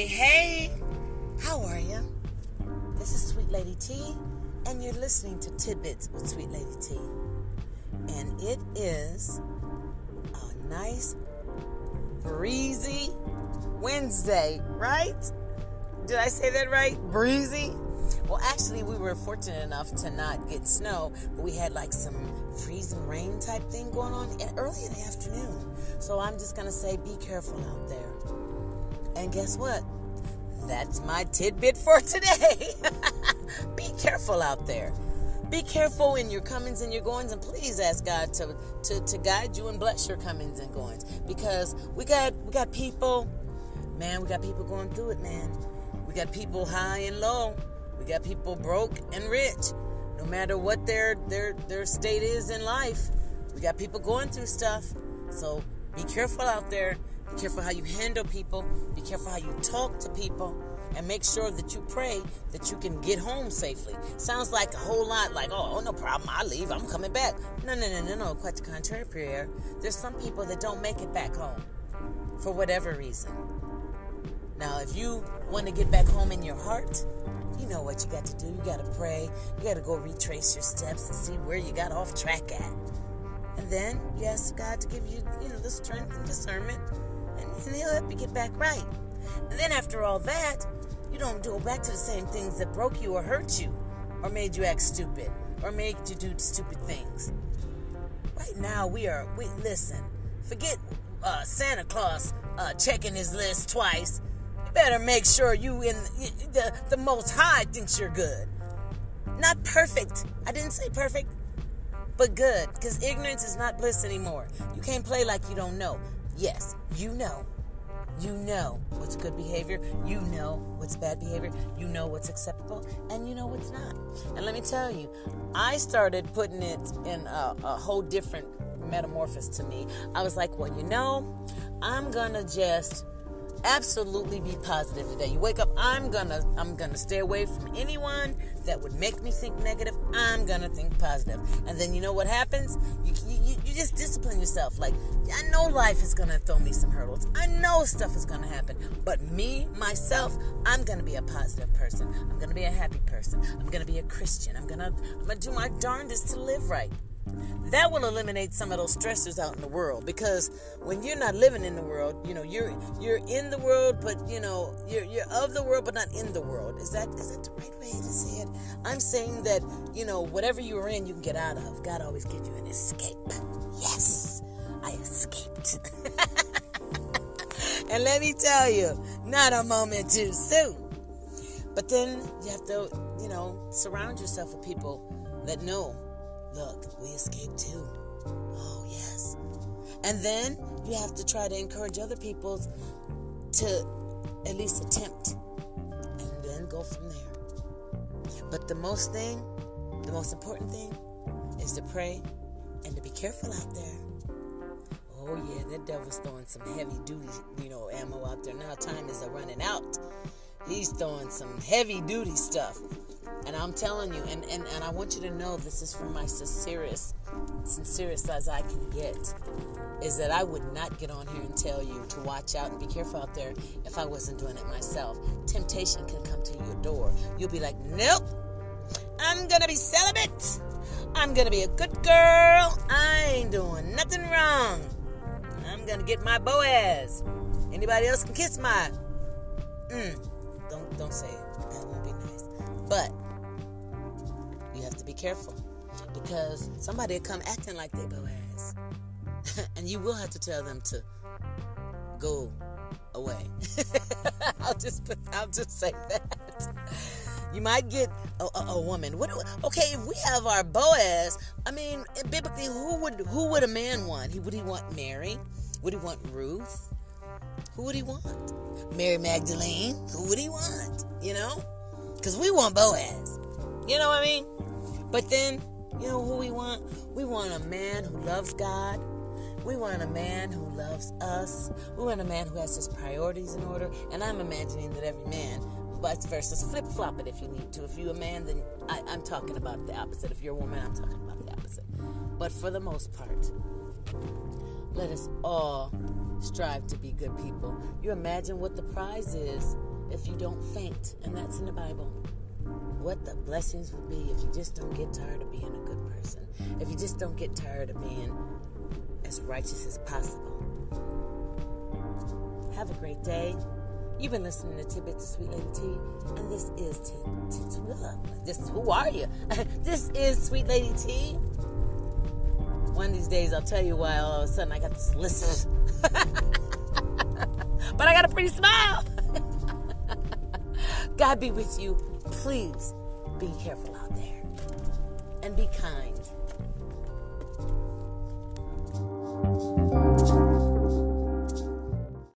Hey, hey, how are you? This is Sweet Lady T, and you're listening to Tidbits with Sweet Lady T. And it is a nice, breezy Wednesday, right? Did I say that right? Breezy? Well, actually, we were fortunate enough to not get snow, but we had like some freezing rain type thing going on early in the afternoon. So I'm just going to say be careful out there. And guess what? That's my tidbit for today. be careful out there. Be careful in your comings and your goings, and please ask God to, to, to guide you and bless your comings and goings. Because we got we got people, man, we got people going through it, man. We got people high and low. We got people broke and rich. No matter what their their their state is in life, we got people going through stuff. So be careful out there. Be careful how you handle people. Be careful how you talk to people. And make sure that you pray that you can get home safely. Sounds like a whole lot like, oh, oh no problem, I leave, I'm coming back. No, no, no, no, no. Quite the contrary, prayer. There's some people that don't make it back home for whatever reason. Now, if you want to get back home in your heart, you know what you got to do. You got to pray. You got to go retrace your steps and see where you got off track at. And then you ask God to give you, you know, the strength and discernment and he'll help you get back right. And then after all that, you don't go back to the same things that broke you or hurt you or made you act stupid or made you do stupid things. Right now, we are, we listen, forget uh, Santa Claus uh, checking his list twice. You better make sure you in the, the Most High thinks you're good. Not perfect. I didn't say perfect, but good, because ignorance is not bliss anymore. You can't play like you don't know. Yes, you know. You know what's good behavior. You know what's bad behavior. You know what's acceptable. And you know what's not. And let me tell you, I started putting it in a, a whole different metamorphosis to me. I was like, well, you know, I'm going to just absolutely be positive today. You wake up, I'm gonna I'm gonna stay away from anyone that would make me think negative. I'm gonna think positive. And then you know what happens? You, you, you just discipline yourself. Like, I know life is gonna throw me some hurdles. I know stuff is gonna happen. But me, myself, I'm gonna be a positive person. I'm gonna be a happy person. I'm gonna be a Christian. I'm gonna I'm gonna do my darndest to live right that will eliminate some of those stressors out in the world because when you're not living in the world you know you're you're in the world but you know you're you're of the world but not in the world. Is that is that the right way to say it? I'm saying that you know whatever you're in you can get out of. God always gives you an escape. Yes i escaped. And let me tell you not a moment too soon. But then you have to you know surround yourself with people that know Look, we escaped too. Oh, yes. And then you have to try to encourage other people to at least attempt and then go from there. But the most thing, the most important thing is to pray and to be careful out there. Oh yeah, that devil's throwing some heavy duty, you know, ammo out there now. Time is a running out. He's throwing some heavy duty stuff. And I'm telling you, and, and, and I want you to know this is from my sincerest, sincerest as I can get, is that I would not get on here and tell you to watch out and be careful out there if I wasn't doing it myself. Temptation can come to your door. You'll be like, nope, I'm gonna be celibate. I'm gonna be a good girl. I ain't doing nothing wrong. I'm gonna get my Boaz. Anybody else can kiss my. Mm, don't don't say it. That won't be nice. But be careful because somebody will come acting like they Boaz. and you will have to tell them to go away. I'll just put, I'll just say that. You might get a, a, a woman. What, okay, if we have our Boaz, I mean, biblically, who would who would a man want? He would he want Mary? Would he want Ruth? Who would he want? Mary Magdalene? Who would he want? You know, because we want Boaz. You know what I mean? But then, you know who we want? We want a man who loves God. We want a man who loves us. We want a man who has his priorities in order. And I'm imagining that every man, vice versa, flip flop it if you need to. If you're a man, then I, I'm talking about the opposite. If you're a woman, I'm talking about the opposite. But for the most part, let us all strive to be good people. You imagine what the prize is if you don't faint, and that's in the Bible. What the blessings would be if you just don't get tired of being a good person. If you just don't get tired of being as righteous as possible. Have a great day. You've been listening to Tidbits of Sweet Lady T, and this is T. T- this who are you? this is Sweet Lady T. One of these days, I'll tell you why all of a sudden I got this list. but I got a pretty smile. God be with you. Please be careful out there and be kind.